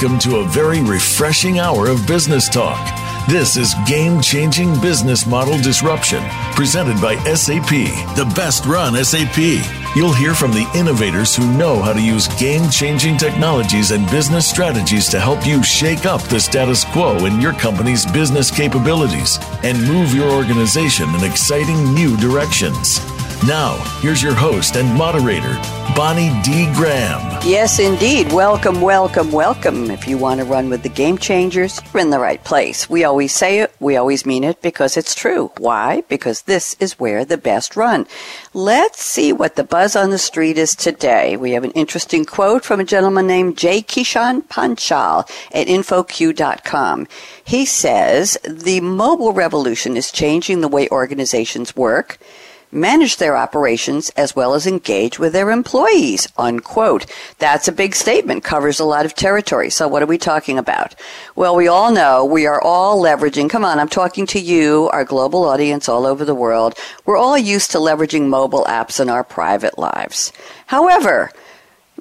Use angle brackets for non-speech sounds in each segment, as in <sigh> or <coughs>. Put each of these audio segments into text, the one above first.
Welcome to a very refreshing hour of business talk. This is Game Changing Business Model Disruption, presented by SAP, the best run SAP. You'll hear from the innovators who know how to use game changing technologies and business strategies to help you shake up the status quo in your company's business capabilities and move your organization in exciting new directions. Now, here's your host and moderator, Bonnie D. Graham. Yes, indeed. Welcome, welcome, welcome. If you want to run with the game changers, you're in the right place. We always say it, we always mean it because it's true. Why? Because this is where the best run. Let's see what the buzz on the street is today. We have an interesting quote from a gentleman named Jay Kishan Panchal at InfoQ.com. He says, the mobile revolution is changing the way organizations work manage their operations as well as engage with their employees, unquote. That's a big statement, covers a lot of territory. So what are we talking about? Well, we all know we are all leveraging, come on, I'm talking to you, our global audience all over the world. We're all used to leveraging mobile apps in our private lives. However,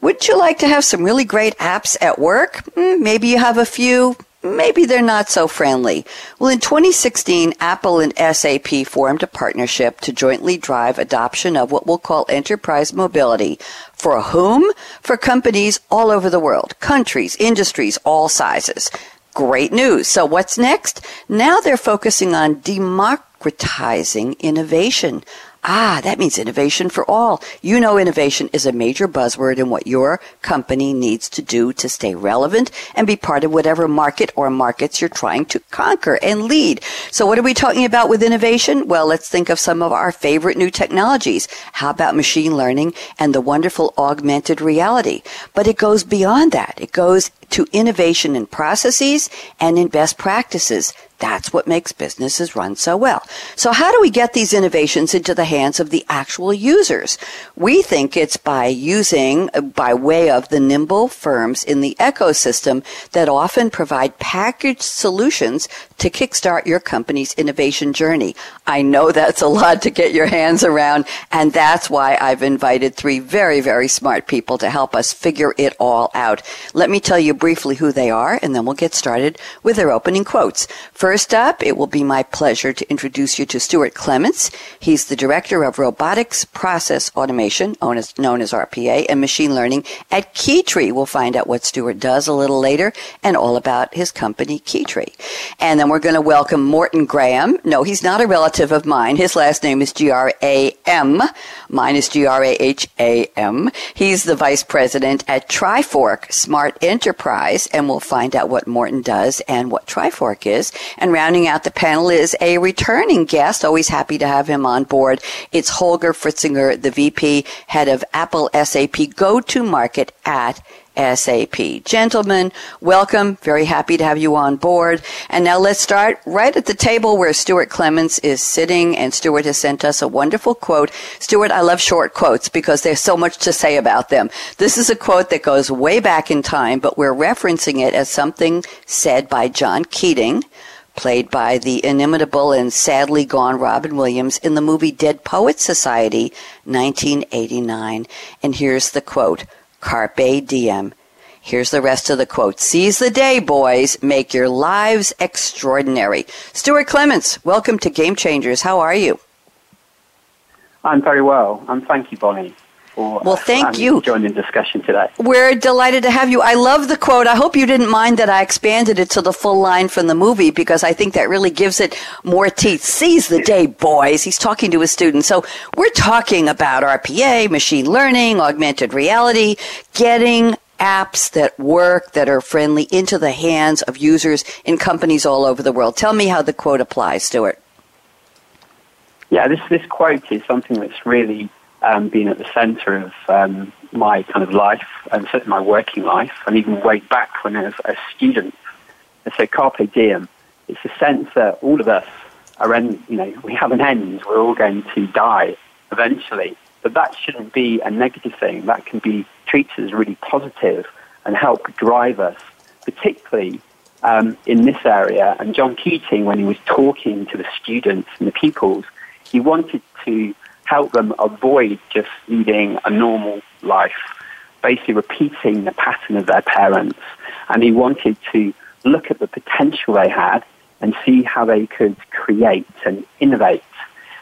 wouldn't you like to have some really great apps at work? Hmm, maybe you have a few maybe they're not so friendly. Well, in 2016, Apple and SAP formed a partnership to jointly drive adoption of what we'll call enterprise mobility. For whom? For companies all over the world, countries, industries, all sizes. Great news. So what's next? Now they're focusing on democratizing innovation. Ah, that means innovation for all. You know, innovation is a major buzzword in what your company needs to do to stay relevant and be part of whatever market or markets you're trying to conquer and lead. So what are we talking about with innovation? Well, let's think of some of our favorite new technologies. How about machine learning and the wonderful augmented reality? But it goes beyond that. It goes to innovation in processes and in best practices. That's what makes businesses run so well. So how do we get these innovations into the hands of the actual users? We think it's by using, uh, by way of the nimble firms in the ecosystem that often provide packaged solutions to kickstart your company's innovation journey. I know that's a lot to get your hands around, and that's why I've invited three very, very smart people to help us figure it all out. Let me tell you briefly who they are, and then we'll get started with their opening quotes. First up, it will be my pleasure to introduce you to Stuart Clements. He's the Director of Robotics Process Automation, known as, RPA, and Machine Learning at Keytree. We'll find out what Stuart does a little later and all about his company, Keytree. And then we're going to welcome Morten Gram. No, he's not a relative of mine. His last name is G-R-A-M. Mine is G-R-A-H-A-M. He's the Vice President at Trifork Smart Enterprise, and we'll find out what Morten does and what Trifork is. And rounding out the panel is a returning guest. Always happy to have him on board. It's Holger Fritzinger, the VP, head of Apple SAP go-to-market at SAP. Gentlemen, welcome. Very happy to have you on board. And now let's start right at the table where Stuart Clements is sitting. And Stuart has sent us a wonderful quote. Stuart, I love short quotes because there's so much to say about them. This is a quote that goes way back in time, but we're referencing it as something said by John Keating played by the inimitable and sadly gone Robin Williams in the movie Dead Poets Society, 1989. And here's the quote. Carpe diem. Here's the rest of the quote. Seize the day, boys. Make your lives extraordinary. Stuart Clements, welcome to Game Changers. How are you? I'm very well. And thank you, Bonnie for well, thank you. joining the discussion today. We're delighted to have you. I love the quote. I hope you didn't mind that I expanded it to the full line from the movie because I think that really gives it more teeth. Seize the day, boys. He's talking to his students. So we're talking about RPA, machine learning, augmented reality, getting apps that work, that are friendly into the hands of users in companies all over the world. Tell me how the quote applies, Stuart. Yeah, this, this quote is something that's really um, at the centre of um, my kind of life and certainly my working life, and even way back when I was a student. And so carpe diem. It's the sense that all of us are, end, you know, we have an end. We're all going to die eventually, but that shouldn't be a negative thing. That can be treated as really positive and help drive us, particularly um, in this area. And John Keating, when he was talking to the students and the pupils, he wanted to help them avoid just leading a normal life basically repeating the pattern of their parents. And he wanted to look at the potential they had and see how they could create and innovate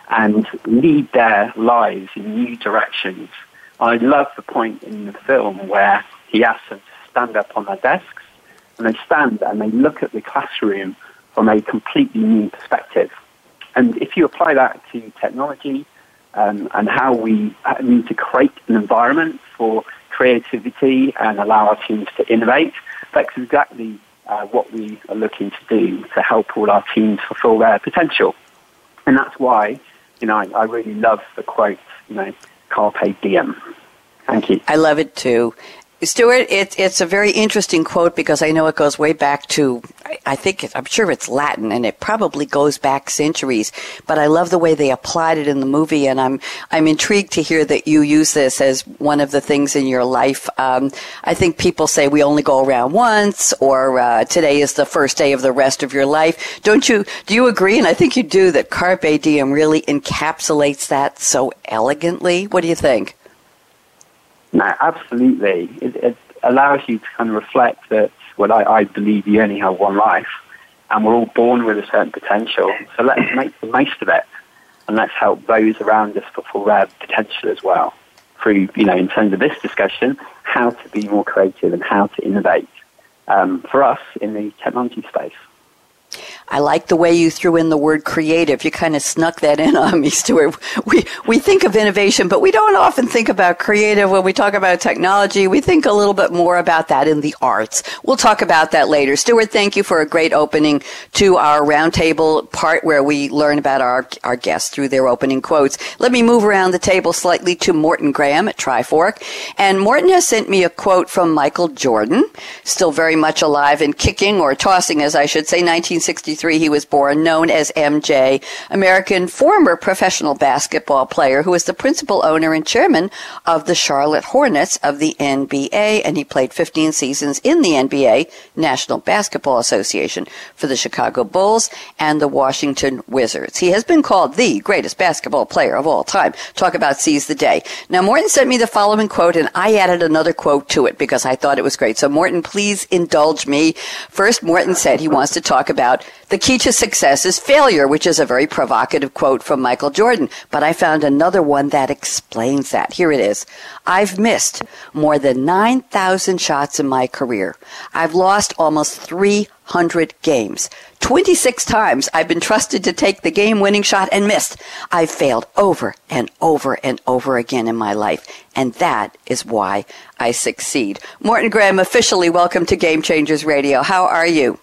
and lead their lives in new directions. I love the point in the film where he asks them to stand up on their desks and they stand and they look at the classroom from a completely new perspective. And if you apply that to technology um, and how we need to create an environment for creativity and allow our teams to innovate, that's exactly uh, what we are looking to do to help all our teams fulfill their potential. And that's why, you know, I, I really love the quote, you know, carpe diem. Thank you. I love it too. Stuart, it, it's a very interesting quote because I know it goes way back to, I think, I'm sure it's Latin and it probably goes back centuries, but I love the way they applied it in the movie and I'm, I'm intrigued to hear that you use this as one of the things in your life. Um, I think people say we only go around once or uh, today is the first day of the rest of your life. Don't you, do you agree? And I think you do that Carpe Diem really encapsulates that so elegantly. What do you think? No, absolutely. It, it allows you to kind of reflect that, well, I, I believe you only have one life, and we're all born with a certain potential. So let's make the most of it, and let's help those around us fulfill their potential as well. Through, you know, in terms of this discussion, how to be more creative and how to innovate um, for us in the technology space. I like the way you threw in the word creative. You kind of snuck that in <laughs> on me, Stuart. We, we think of innovation, but we don't often think about creative when we talk about technology. We think a little bit more about that in the arts. We'll talk about that later. Stuart, thank you for a great opening to our roundtable part where we learn about our, our guests through their opening quotes. Let me move around the table slightly to Morten Gram at Trifork. And Morten has sent me a quote from Michael Jordan, still very much alive and kicking or tossing, as I should say, 1963 he was born, known as MJ, American former professional basketball player who is the principal owner and chairman of the Charlotte Hornets of the NBA, and he played 15 seasons in the NBA, National Basketball Association, for the Chicago Bulls and the Washington Wizards. He has been called the greatest basketball player of all time. Talk about seize the day. Now, Morten sent me the following quote, and I added another quote to it because I thought it was great. So, Morten, please indulge me. First, Morten said he wants to talk about the key to success is failure, which is a very provocative quote from Michael Jordan. But I found another one that explains that. Here it is. I've missed more than 9,000 shots in my career. I've lost almost 300 games. 26 times I've been trusted to take the game winning shot and missed. I've failed over and over and over again in my life. And that is why I succeed. Morten Gram, officially welcome to Game Changers Radio. How are you?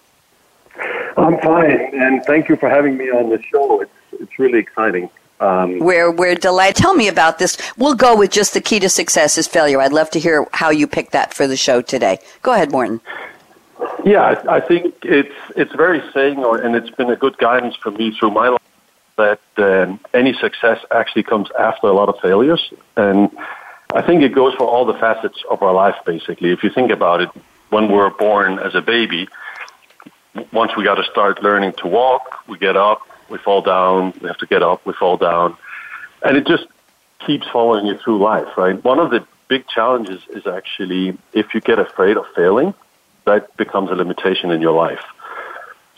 I'm fine, and thank you for having me on the show. It's it's really exciting. Um, we're we're delighted. Tell me about this. We'll go with just the key to success is failure. I'd love to hear how you picked that for the show today. Go ahead, Morten. Yeah, I think it's it's very saying, or, and it's been a good guidance for me through my life that um, any success actually comes after a lot of failures, and I think it goes for all the facets of our life. Basically, if you think about it, when we're born as a baby, once we got to start learning to walk, we get up, we fall down, we have to get up, we fall down. And it just keeps following you through life, right? One of the big challenges is actually if you get afraid of failing, that becomes a limitation in your life.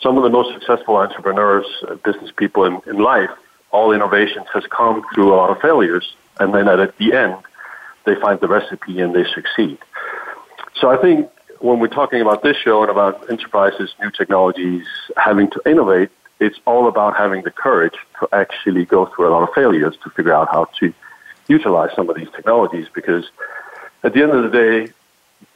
Some of the most successful entrepreneurs, uh, business people in, in life, all innovations has come through a lot of failures. And then at the end, they find the recipe and they succeed. So I think when we're talking about this show and about enterprises, new technologies, having to innovate, it's all about having the courage to actually go through a lot of failures to figure out how to utilize some of these technologies because at the end of the day,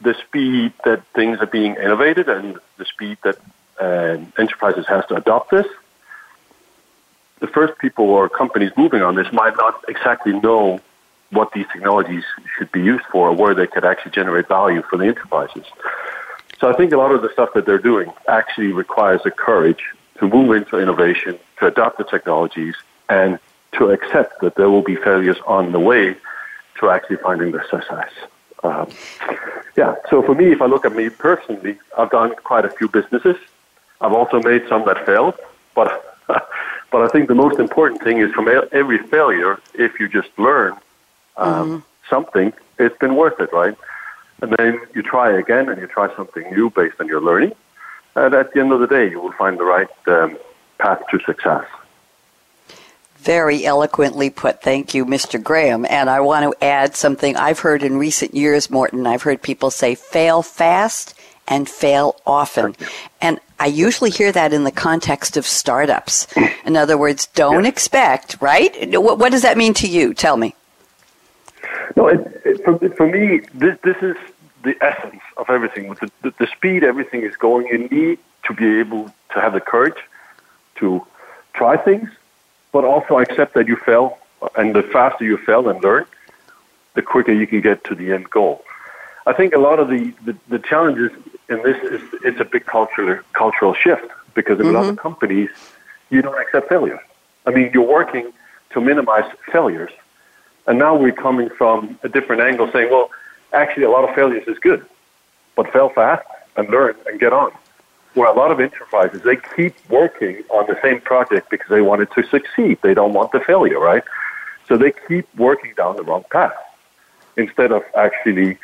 the speed that things are being innovated and the speed that uh, enterprises has to adopt this, the first people or companies moving on this might not exactly know what these technologies should be used for or where they could actually generate value for the enterprises. So I think a lot of the stuff that they're doing actually requires the courage to move into innovation, to adopt the technologies, and to accept that there will be failures on the way to actually finding the success. Um, yeah, so for me, if I look at me personally, I've done quite a few businesses. I've also made some that failed, but <laughs> but I think the most important thing is from every failure, if you just learn um, mm-hmm. something, it's been worth it, right? and then you try again and you try something new based on your learning. And at the end of the day, you will find the right um, path to success. Very eloquently put. Thank you, Mr. Gram. And I want to add something I've heard in recent years, Morten. I've heard people say fail fast and fail often. And I usually hear that in the context of startups. <clears throat> In other words, don't expect, right? What, what, does that mean to you? Tell me. No, it, it, for, for me, this, this is the essence of everything. With the, the, the speed everything is going, you need to be able to have the courage to try things, but also accept that you fail. And the faster you fail and learn, the quicker you can get to the end goal. I think a lot of the, the, the challenges in this is it's a big cultural cultural shift because in mm-hmm. a lot of companies you don't accept failure. I mean, you're working to minimize failures, and now we're coming from a different angle, saying, well, actually, a lot of failures is good, but fail fast and learn and get on. Where a lot of enterprises they keep working on the same project because they want it to succeed. They don't want the failure, right? So they keep working down the wrong path instead of actually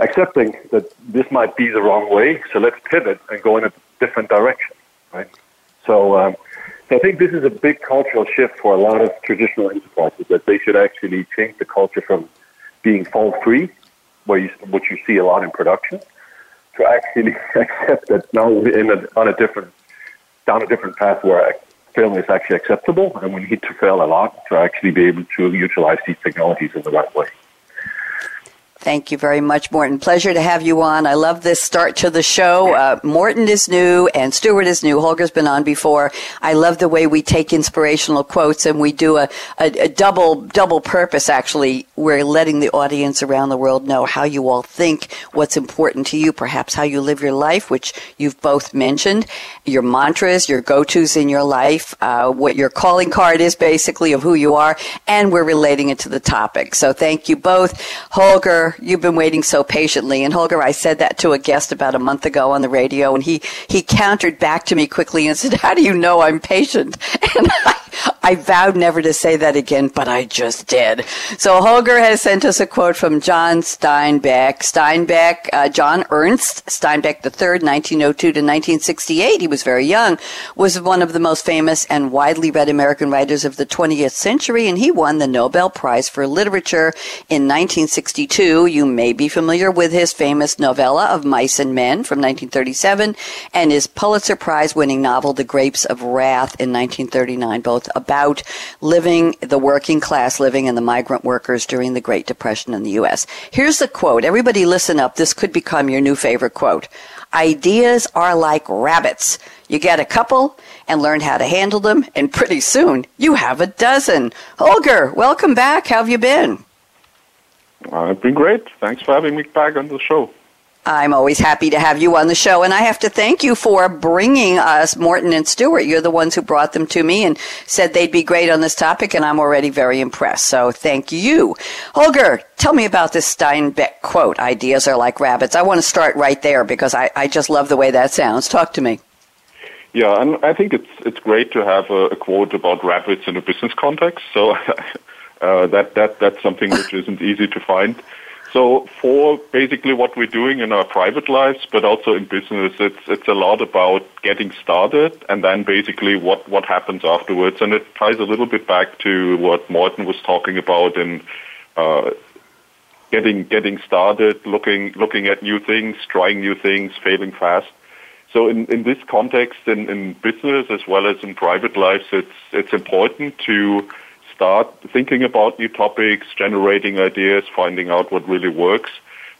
accepting that this might be the wrong way, so let's pivot and go in a different direction, right? So, um, so I think this is a big cultural shift for a lot of traditional enterprises that they should actually change the culture from being fault free, where you, which you see a lot in production, to actually <laughs> accept that now we're in a, on a different, down a different path where failure is actually acceptable, and we need to fail a lot to actually be able to utilize these technologies in the right way. Thank you very much, Morten. Pleasure to have you on. I love this start to the show. Uh, Morten is new and Stuart is new. Holger's been on before. I love the way we take inspirational quotes and we do a, a, a double double purpose. Actually, we're letting the audience around the world know how you all think, what's important to you, perhaps how you live your life, which you've both mentioned, your mantras, your go tos in your life, uh, what your calling card is basically of who you are, and we're relating it to the topic. So thank you both, Holger you've been waiting so patiently. And Holger, I said that to a guest about a month ago on the radio, and he, he countered back to me quickly and said, How do you know I'm patient? <laughs> And I, I vowed never to say that again, but I just did. So Holger has sent us a quote from John Steinbeck. Steinbeck, uh, John Ernst Steinbeck III, 1902 to 1968, he was very young, was one of the most famous and widely read American writers of the 20th century, and he won the Nobel Prize for Literature in 1962. You may be familiar with his famous novella of Mice and Men from 1937 and his Pulitzer Prize winning novel The Grapes of Wrath in 1939, both about living, the working class living and the migrant workers during the Great Depression in the U.S. Here's the quote. Everybody listen up. This could become your new favorite quote. Ideas are like rabbits. You get a couple and learn how to handle them, and pretty soon you have a dozen. Holger, welcome back. How have you been? I've been great. Thanks for having me back on the show. I'm always happy to have you on the show, and I have to thank you for bringing us Morten and Stuart. You're the ones who brought them to me and said they'd be great on this topic, and I'm already very impressed. So thank you. Holger, tell me about this Steinbeck quote, ideas are like rabbits. I want to start right there because I, I just love the way that sounds. Talk to me. Yeah, and I think it's it's great to have a, a quote about rabbits in a business context. So <laughs> uh, that that that's something which isn't easy to find. So for basically what we're doing in our private lives, but also in business, it's it's a lot about getting started and then basically what what happens afterwards. And it ties a little bit back to what Morten was talking about in uh, getting getting started, looking looking at new things, trying new things, failing fast. So in, in this context, in, in business as well as in private lives, it's it's important to start thinking about new topics, generating ideas, finding out what really works.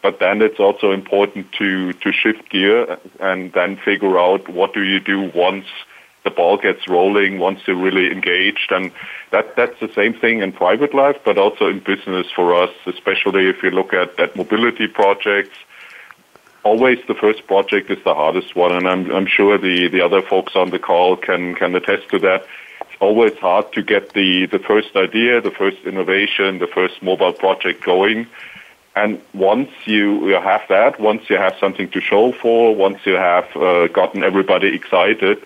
But then it's also important to, to shift gear and then figure out what do you do once the ball gets rolling, once you're really engaged. And that, that's the same thing in private life, but also in business for us, especially if you look at, at mobility projects. Always the first project is the hardest one, and I'm, I'm sure the, the other folks on the call can, can attest to that always hard to get the, the first idea, the first innovation, the first mobile project going. And once you, have that, once you have something to show for, once you have uh, gotten everybody excited,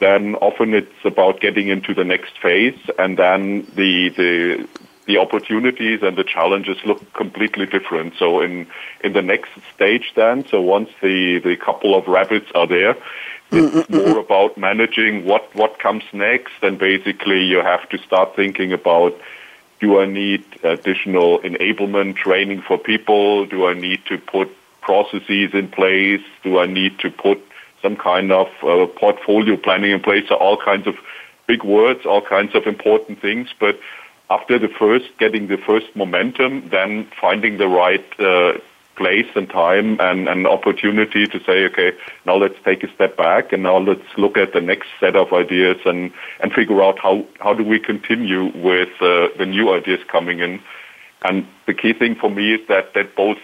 then often it's about getting into the next phase, and then the the the opportunities and the challenges look completely different. So in, in the next stage then, so once the, the couple of rabbits are there, it's more about managing what, what comes next and basically you have to start thinking about do I need additional enablement training for people? Do I need to put processes in place? Do I need to put some kind of uh, portfolio planning in place? So all kinds of big words, all kinds of important things. But after the first, getting the first momentum, then finding the right uh, place and time and an opportunity to say, okay, now let's take a step back and now let's look at the next set of ideas and, and figure out how, how do we continue with uh, the new ideas coming in. And the key thing for me is that, that both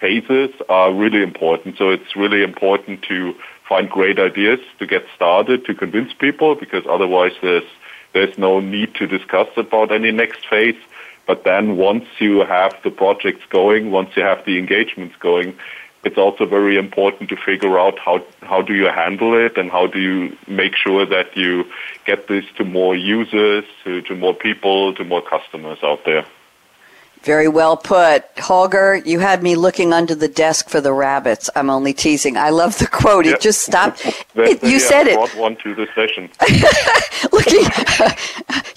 phases are really important. So it's really important to find great ideas to get started, to convince people, because otherwise there's, there's no need to discuss about any next phase. But then once you have the projects going, once you have the engagements going, it's also very important to figure out how, how do you handle it and how do you make sure that you get this to more users, to, to more people, to more customers out there. Very well put. Holger, you had me looking under the desk for the rabbits. I'm only teasing. I love the quote. It just stopped. <laughs> It, you yeah, said it. brought one to the session. <laughs> looking,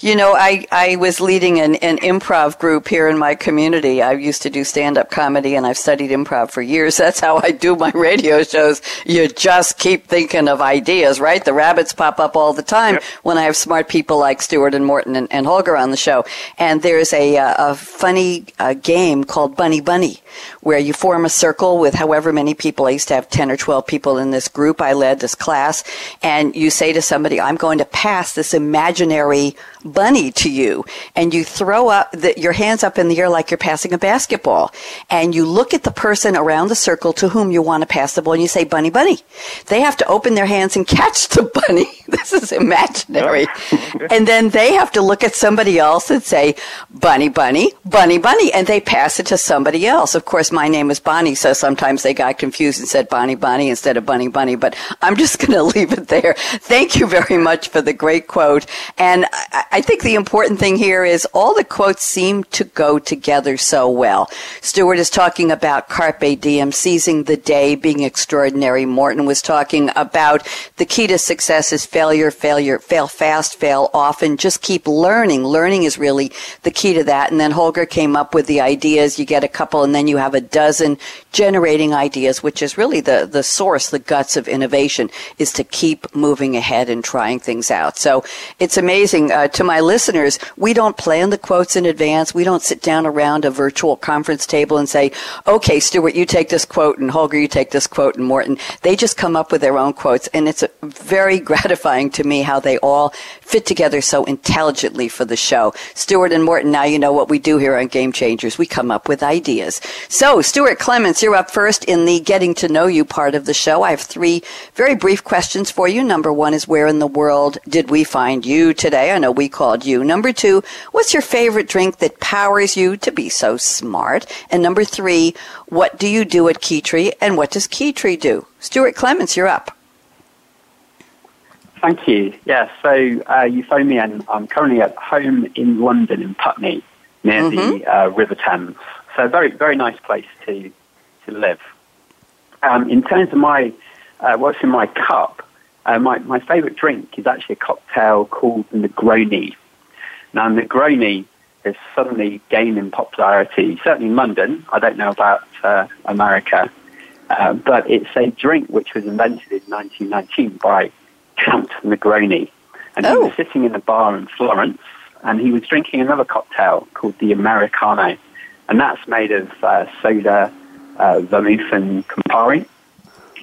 <laughs> you know, I, I was leading an, an improv group here in my community. I used to do stand up comedy and I've studied improv for years. That's how I do my radio shows. You just keep thinking of ideas, right? The rabbits pop up all the time Yep. when I have smart people like Stuart and Morten and, and Holger on the show. And there's a, uh, a funny uh, game called Bunny Bunny where you form a circle with however many people. I used to have 10 or 12 people in this group I led, this class. And you say to somebody, I'm going to pass this imaginary bunny to you. And you throw up the, your hands up in the air like you're passing a basketball. And you look at the person around the circle to whom you want to pass the ball and you say, bunny, bunny. They have to open their hands and catch the <laughs> bunny. this is imaginary. and then they have to look at somebody else and say, bunny, bunny, bunny, bunny. And they pass it to somebody else. Of course, my name is Bonnie, so sometimes they got confused and said Bonnie, Bonnie instead of Bunny, Bunny. But I'm just <laughs> going to leave it there. Thank you very much for the great quote. And I, I think the important thing here is all the quotes seem to go together so well. Stuart is talking about carpe diem, seizing the day, being extraordinary. Morten was talking about the key to success is failure, failure, fail fast, fail often. Just keep learning. Learning is really the key to that. And then Holger came up with the ideas. You get a couple and then you have a dozen generating ideas, which is really the, the source, the guts of innovation is to keep moving ahead and trying things out. So it's amazing. Uh, to my listeners, we don't plan the quotes in advance. We don't sit down around a virtual conference table and say, okay, Stuart, you take this quote and Holger, you take this quote and Morten. They just come up with their own quotes and it's very <laughs> gratifying to me how they all fit together so intelligently for the show. Stuart and Morten, now you know what we do here on Game Changers. We come up with ideas. So, Stuart Clements, you're up first in the getting to know you part of the show. I have three very brief questions for you. Number one is where in the world did we find you today? I know we called you. Number two, what's your favorite drink that powers you to be so smart? And number three, what do you do at Keytree and what does Keytree do? Stuart Clements, you're up. Thank you. Yeah, so uh, you phoned me, and I'm currently at home in London, in Putney, near the uh, River Thames. So very, very nice place to to live. Um, in terms of my uh, what's in my cup, uh, my my favourite drink is actually a cocktail called Negroni. Now, Negroni is suddenly gaining popularity, certainly in London. I don't know about uh, America, uh, but it's a drink which was invented in 1919 by Count Negroni. And he Oh. was sitting in a bar in Florence, and he was drinking another cocktail called the Americano. And that's made of uh, soda, uh, vermouth, and Campari.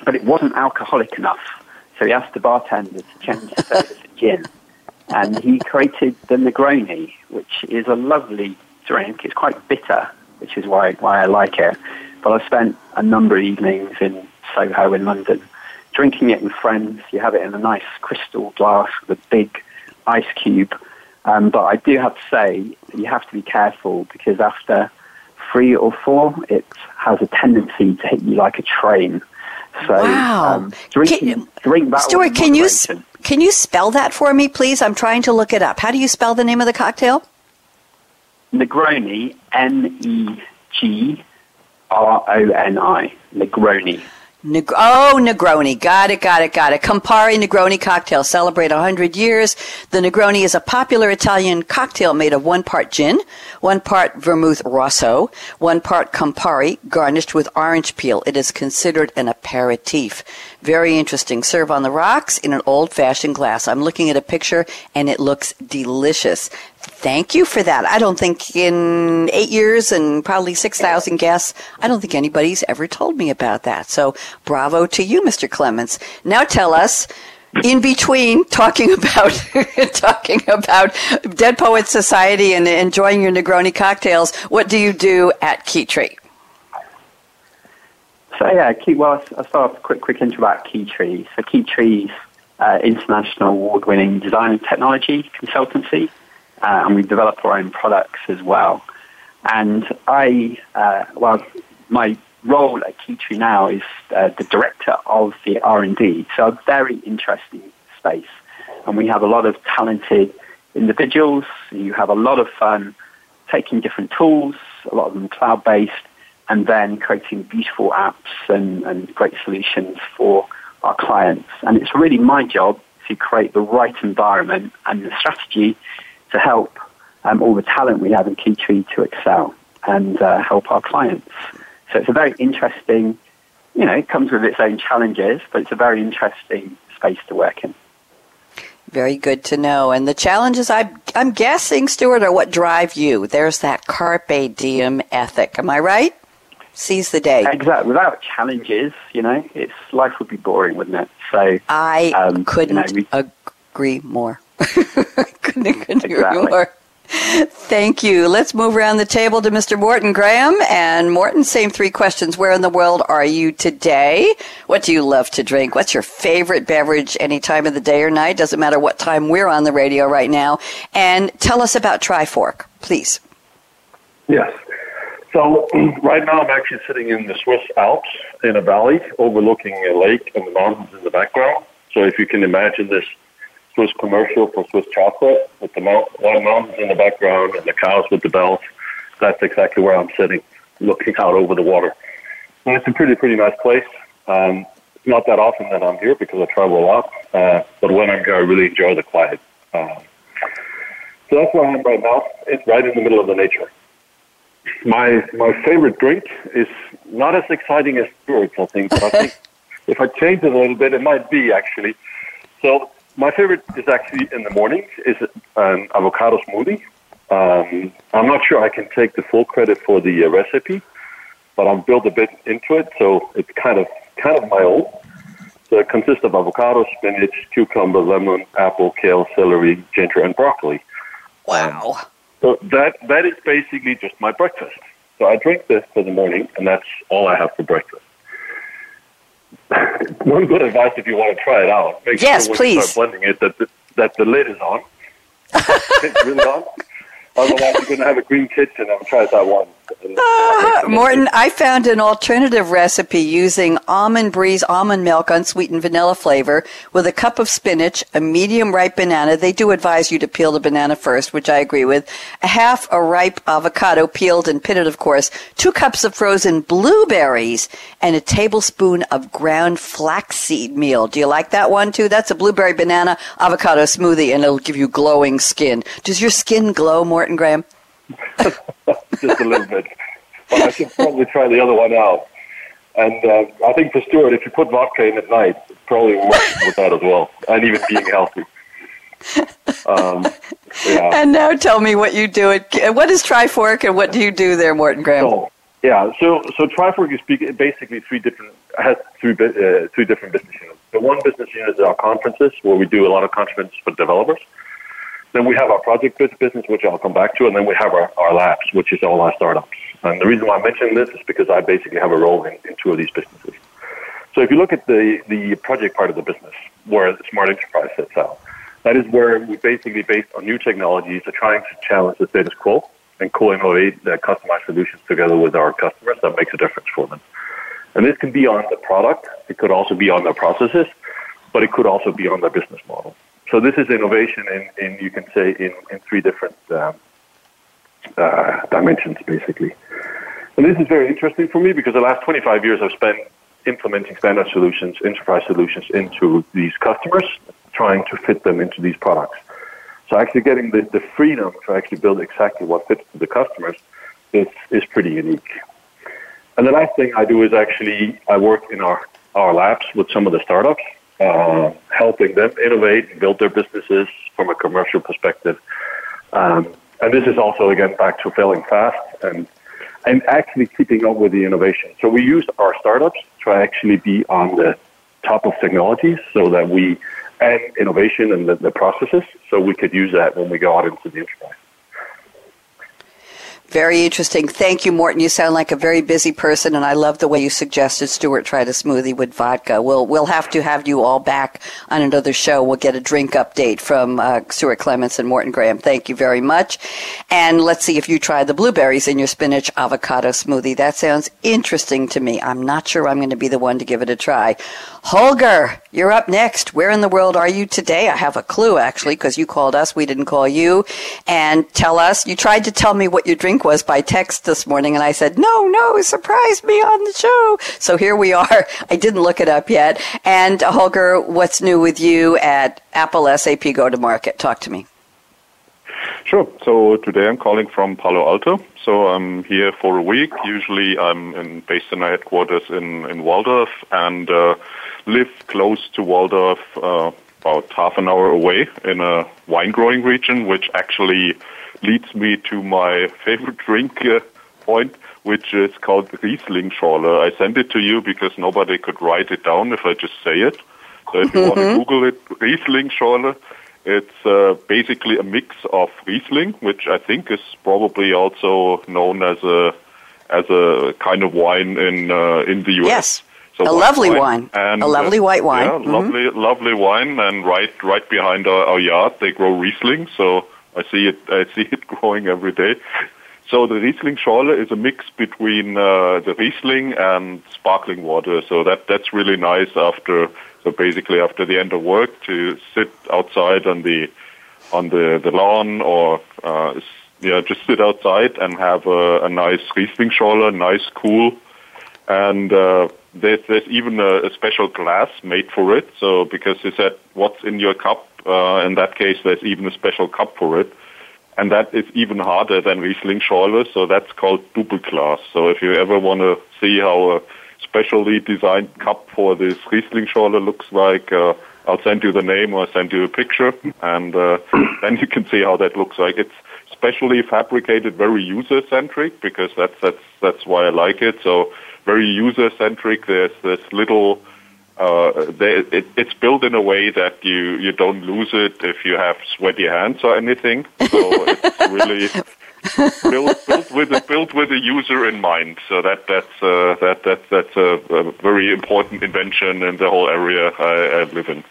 But it wasn't alcoholic enough. So he asked the bartender to change the gin. And he created the Negroni, which is a lovely drink. It's quite bitter, which is why, why I like it. But I've spent a number of evenings in Soho in London drinking it with friends. You have it in a nice crystal glass with a big ice cube. Um, but I do have to say, you have to be careful because after three or four, it has a tendency to hit you like a train. So Wow. um, drink, Can- drink that Stuart, can you can you spell that for me, please? I'm trying to look it up. How do you spell the name of the cocktail? Negroni, N E G R O N I. Negroni. Neg- oh, Negroni. Got it, got it, got it. Campari Negroni cocktail. Celebrate 100 years. The Negroni is a popular Italian cocktail made of one part gin, one part vermouth rosso, one part Campari, garnished with orange peel. It is considered an aperitif. Very interesting. Serve on the rocks in an old fashioned glass. I'm looking at a picture and it looks delicious. Thank you for that. I don't think in eight years and probably 6,000 guests, I don't think anybody's ever told me about that. So bravo to you, Mr. Clements. Now tell us, in between talking <laughs> about talking about Dead Poets Society and enjoying your Negroni cocktails, what do you do at Keytree? So yeah, Key, well, I'll start off a quick, quick intro about Keytree. So Key Keytree's uh, international award-winning design and technology consultancy, uh, and we develop our own products as well. And I, uh, well, my role at Keytree now is uh, the director of the R&D, so a very interesting space. And we have a lot of talented individuals. You have a lot of fun taking different tools, a lot of them cloud-based, and then creating beautiful apps and, and great solutions for our clients. And it's really my job to create the right environment and the strategy to help um, all the talent we have in Keytree to excel and uh, help our clients. So it's a very interesting, you know, it comes with its own challenges, but it's a very interesting space to work in. Very good to know. And the challenges, I, I'm guessing, Stuart, are what drive you. There's that carpe diem ethic. Am I right? Seize the day. Exactly. Without challenges, you know, it's life would be boring, wouldn't it? So I um, couldn't you know, we, agree more. <laughs> couldn't, couldn't exactly. agree more. Thank you. Let's move around the table to Mr. Morten Gram. And Morten, same three questions. Where in the world are you today? What do you love to drink? What's your favorite beverage any time of the day or night? Doesn't matter what time we're on the radio right now. And tell us about Trifork, please. Yes. So <clears throat> right now I'm actually sitting in the Swiss Alps in a valley overlooking a lake and the mountains in the background. So if you can imagine this Swiss commercial for Swiss chocolate with the white mountains in the background and the cows with the bells. That's exactly where I'm sitting, looking out over the water. And it's a pretty, pretty nice place. Um, not that often that I'm here because I travel a lot, uh, but when I'm here, I really enjoy the quiet. Um, so that's where I am right now. It's right in the middle of the nature. My my favorite drink is not as exciting as Stuart's, I think, but I think <laughs> if I change it a little bit, it might be actually. So my favorite is actually in the morning is an avocado smoothie. Um, I'm not sure I can take the full credit for the uh, recipe, but I've built a bit into it, so it's kind of kind of my own. So it consists of avocado, spinach, cucumber, lemon, apple, kale, celery, ginger, and broccoli. Wow. So that that is basically just my breakfast. So I drink this for the morning, and that's all I have for breakfast. <laughs> one good advice if you want to try it out. Make yes, sure when please. you start blending it that the, that the lid is on. <laughs> it's really on. Otherwise, you're going to have a green kitchen. I've tried that one. Uh, Morten, <laughs> I found an alternative recipe using almond breeze almond milk, unsweetened vanilla flavor, with a cup of spinach, a medium ripe banana. They do advise you to peel the banana first, which I agree with. A half a ripe avocado, peeled and pitted, of course. Two cups of frozen blueberries, and a tablespoon of ground flaxseed meal. Do you like that one too? That's a blueberry banana avocado smoothie, and it'll give you glowing skin. Does your skin glow, Morten? Gram? <laughs> Just a little bit. But I should probably try the other one out. And uh, I think for Stuart, if you put vodka in at night, it probably works with that as well, and even being healthy. Um, yeah. And now tell me what you do. At, what is Trifork, and what do you do there, Morten Gram? So, yeah, so so Trifork is basically three different has three uh, three different business units. The one business unit is our conferences, where we do a lot of conferences for developers. Then we have our project business, which I'll come back to, and then we have our, our labs, which is all our startups. And the reason why I'm mentioning this is because I basically have a role in, in two of these businesses. So if you look at the, the project part of the business, where the Smart Enterprise sits out, that is where we basically, based on new technologies, are trying to challenge the status quo and co-innovate the customized solutions together with our customers that makes a difference for them. And this can be on the product, it could also be on their processes, but it could also be on their business model. So this is innovation in, in you can say, in, in three different um, uh, dimensions, basically. And this is very interesting for me because the last 25 years I've spent implementing standard solutions, enterprise solutions into these customers, trying to fit them into these products. So actually getting the, the freedom to actually build exactly what fits to the customers is, is pretty unique. And the last thing I do is actually I work in our, our labs with some of the startups, uh, helping them innovate and build their businesses from a commercial perspective. Um, and this is also again back to failing fast and and actually keeping up with the innovation. So we use our startups to actually be on the top of technologies so that we and innovation and the, the processes so we could use that when we go out into the enterprise. Very interesting. Thank you, Morten. You sound like a very busy person, and I love the way you suggested Stuart try the smoothie with vodka. We'll we'll have to have you all back on another show. We'll get a drink update from uh, Stuart Clements and Morten Gram. Thank you very much. And let's see if you try the blueberries in your spinach avocado smoothie. That sounds interesting to me. I'm not sure I'm going to be the one to give it a try. Holger, you're up next. Where in the world are you today? I have a clue actually because you called us. We didn't call you. And tell us. You tried to tell me what your drink was by text this morning, and I said, no, no, surprise me on the show. So here we are. <laughs> I didn't look it up yet. And uh, Holger, what's new with you at Apple SAP Go to Market? Talk to me. Sure. So today I'm calling from Palo Alto. So I'm here for a week. Usually I'm in, based in our headquarters in, in Walldorf and uh, live close to Walldorf, uh, about half an hour away in a wine growing region, which actually leads me to my favorite drink uh, point, which is called Riesling Schorle. I sent it to you because nobody could write it down if I just say it. So if you mm-hmm. want to Google it, Riesling Schorle, it's uh, basically a mix of Riesling, which I think is probably also known as a as a kind of wine in uh, in the U.S. Yes. So a lovely wine, wine. And, a lovely uh, white wine. Yeah, mm-hmm. lovely, lovely wine, and right, right behind our, our yard, they grow Riesling. So I see it. I see it <laughs> growing every day. So the Riesling Schorle is a mix between uh, the Riesling and sparkling water. So that that's really nice after. So basically, after the end of work, to sit outside on the on the the lawn or uh, yeah, just sit outside and have a, a nice Riesling Schorle, nice cool, and uh, there's there's even a, a special glass made for it. So because you said what's in your cup, uh, in that case, there's even a special cup for it. And that is even harder than Riesling Schorle, so that's called Doppelglas. So if you ever want to see how a specially designed cup for this Riesling Schorle looks like, uh, I'll send you the name or send you a picture, and uh, <coughs> then you can see how that looks like. It's specially fabricated, very user-centric, because that's that's that's why I like it. So very user-centric. There's this little uh, they, it, it's built in a way that you, you don't lose it if you have sweaty hands or anything. So it's really <laughs> built, built with a, built with a user in mind. So that that's uh, that that that's a, a, very important invention in the whole area I, I live in.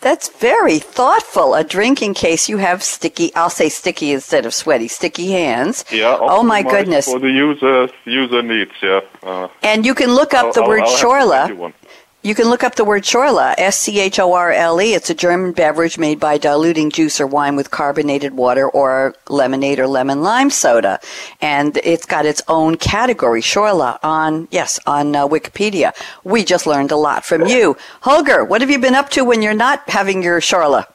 That's very thoughtful. A drink in case you have sticky, I'll say sticky instead of sweaty, sticky hands. Yeah. Oh my goodness. For the user, user needs, yeah. Uh, and you can look up I'll, the word I'll, Schorle. You can look up the word Schorle, S-C-H-O-R-L-E. It's a German beverage made by diluting juice or wine with carbonated water or lemonade or lemon lime soda. And it's got its own category, Schorle, on, yes, on uh, Wikipedia. We just learned a lot from you. Holger, what have you been up to when you're not having your Schorle?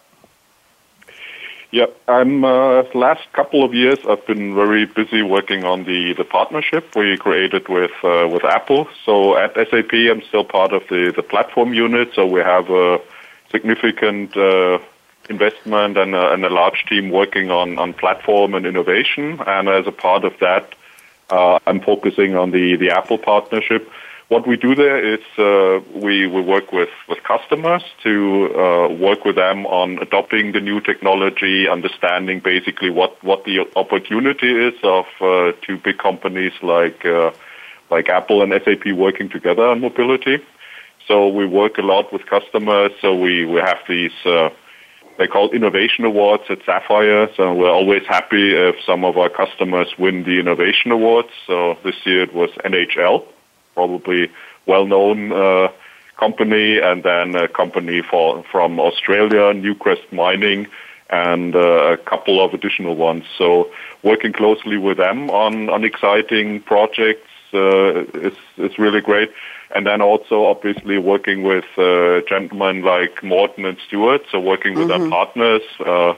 Yeah, I'm uh, last couple of years I've been very busy working on the, the partnership we created with uh, with Apple. So at SAP, I'm still part of the, the platform unit. So we have a significant uh, investment and a, and a large team working on, on platform and innovation. And as a part of that, uh, I'm focusing on the, the Apple partnership. What we do there is uh, we, we work with, with customers to uh, work with them on adopting the new technology, understanding basically what, what the opportunity is of uh, two big companies like uh, like Apple and SAP working together on mobility. So we work a lot with customers. So we, we have these uh, they call innovation awards at Sapphire. So we're always happy if some of our customers win the innovation awards. So this year it was NHL probably well-known uh, company, and then a company for, from Australia, Newcrest Mining, and uh, a couple of additional ones. So working closely with them on, on exciting projects uh, is, is really great. And then also obviously working with uh, gentlemen like Morten and Stuart, so working with mm-hmm. our partners, uh,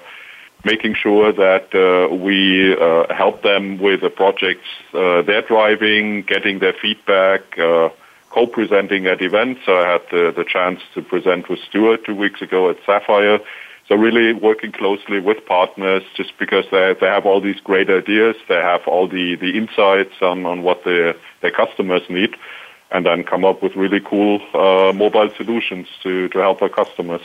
making sure that uh, we uh, help them with the projects uh, they're driving, getting their feedback, uh, co-presenting at events. So I had the, the chance to present with Stuart two weeks ago at Sapphire. So really working closely with partners just because they, they have all these great ideas, they have all the, the insights on, on what their, their customers need, and then come up with really cool uh, mobile solutions to, to help our customers.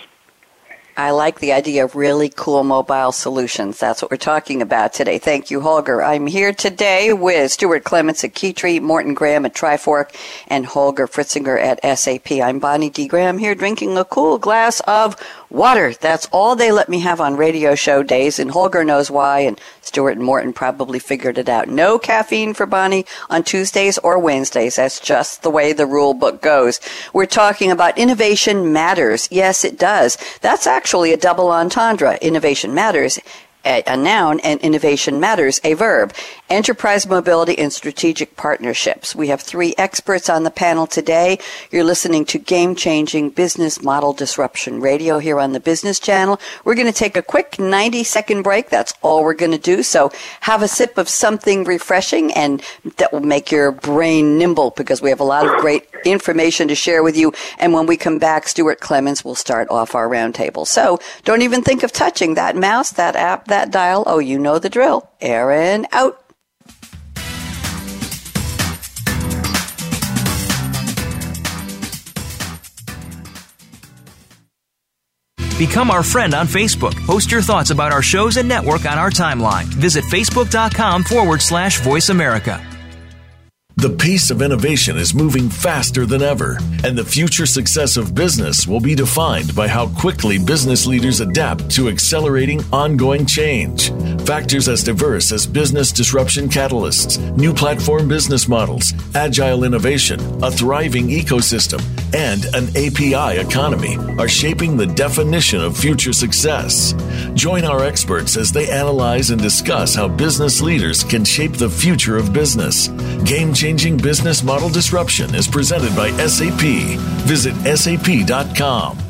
I like the idea of really cool mobile solutions. That's what we're talking about today. Thank you, Holger. I'm here today with Stuart Clements at Keytree, Morten Gram at Trifork, and Holger Fritzinger at SAP. I'm Bonnie D. Graham here drinking a cool glass of water. That's all they let me have on radio show days, and Holger knows why, and Stuart and Morten probably figured it out. No caffeine for Bonnie on Tuesdays or Wednesdays. That's just the way the rule book goes. We're talking about innovation matters. Yes, it does. That's actually a double entendre. Innovation matters a, a noun, and innovation matters, a verb. Enterprise mobility and strategic partnerships. We have three experts on the panel today. You're listening to Game Changing Business Model Disruption Radio here on the Business Channel. We're going to take a quick 90 second break. That's all we're going to do. So have a sip of something refreshing and that will make your brain nimble because we have a lot of great information to share with you. And when we come back, Stuart Clements will start off our roundtable. So don't even think of touching that mouse, that app, that dial. Oh, you know the drill. Aaron out. Become our friend on Facebook. Post your thoughts about our shows and network on our timeline. Visit facebook.com forward slash voice America. The pace of innovation is moving faster than ever, and the future success of business will be defined by how quickly business leaders adapt to accelerating ongoing change. Factors as diverse as business disruption catalysts, new platform business models, agile innovation, a thriving ecosystem, and an API economy are shaping the definition of future success. Join our experts as they analyze and discuss how business leaders can shape the future of business. Game business model disruption is presented by SAP. Visit sap.com.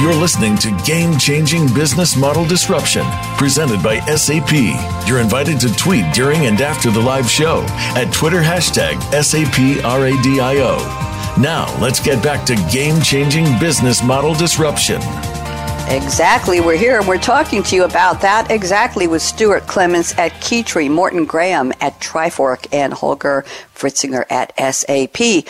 You're listening to Game Changing Business Model Disruption, presented by SAP. You're invited to tweet during and after the live show at Twitter hashtag SAPRADIO. Now, let's get back to Game Changing Business Model Disruption. Exactly. We're here and we're talking to you about that exactly with Stuart Clements at Keytree, Morten Gram at Trifork, and Holger Fritzinger at SAP.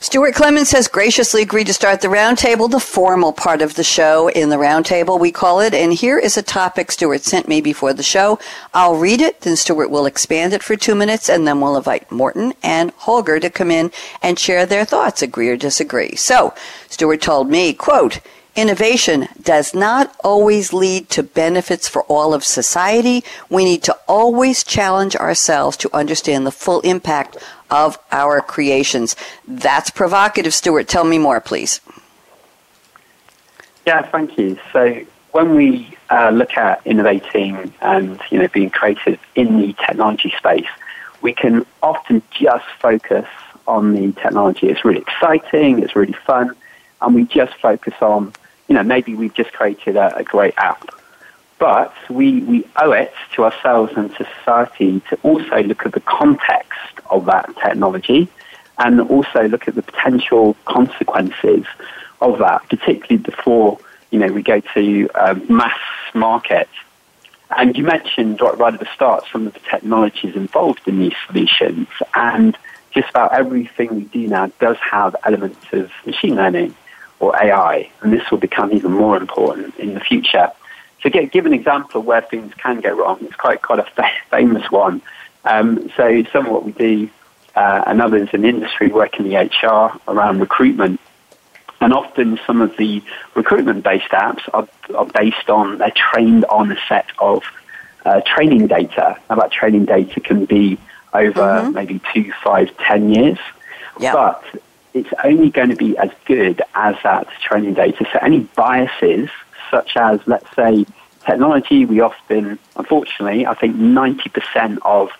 Stuart Clements has graciously agreed to start the roundtable, the formal part of the show in the roundtable, we call it. And here is a topic Stuart sent me before the show. I'll read it, then Stuart will expand it for two minutes, and then we'll invite Morten and Holger to come in and share their thoughts, agree or disagree. So, Stuart told me, quote, Innovation does not always lead to benefits for all of society. We need to always challenge ourselves to understand the full impact of our creations. That's provocative, Stuart. Tell me more, please. Yeah, thank you. So when we uh, look at innovating and you know being creative in the technology space, we can often just focus on the technology. It's really exciting, it's really fun, and we just focus on you know, maybe we've just created a, a great app. But we, we owe it to ourselves and to society to also look at the context of that technology and also look at the potential consequences of that, particularly before you know we go to um, mass market. And you mentioned right, right at the start some of the technologies involved in these solutions, and just about everything we do now does have elements of machine learning or AI, and this will become even more important in the future. To get, give an example of where things can go wrong, it's quite quite a <laughs> famous one. Um, so some of what we do, uh, and others in the industry work in the HR around recruitment, and often some of the recruitment-based apps are, are based on, they're trained on a set of uh, training data. Now that training data can be over mm-hmm. maybe two, five, ten years. Yep. But it's only going to be as good as that training data. So any biases, such as, let's say, technology, we often, unfortunately, I think 90% of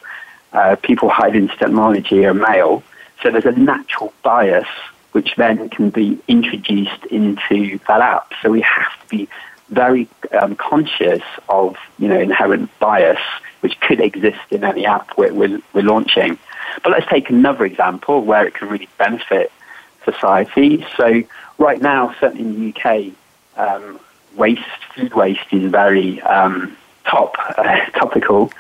uh, people hired into technology are male. So there's a natural bias which then can be introduced into that app. So we have to be very um, conscious of, you know, inherent bias which could exist in any app we're, we're, we're launching. But let's take another example where it can really benefit society. So right now, certainly in the UK, um, waste, food waste is very um, top uh, <laughs> topical,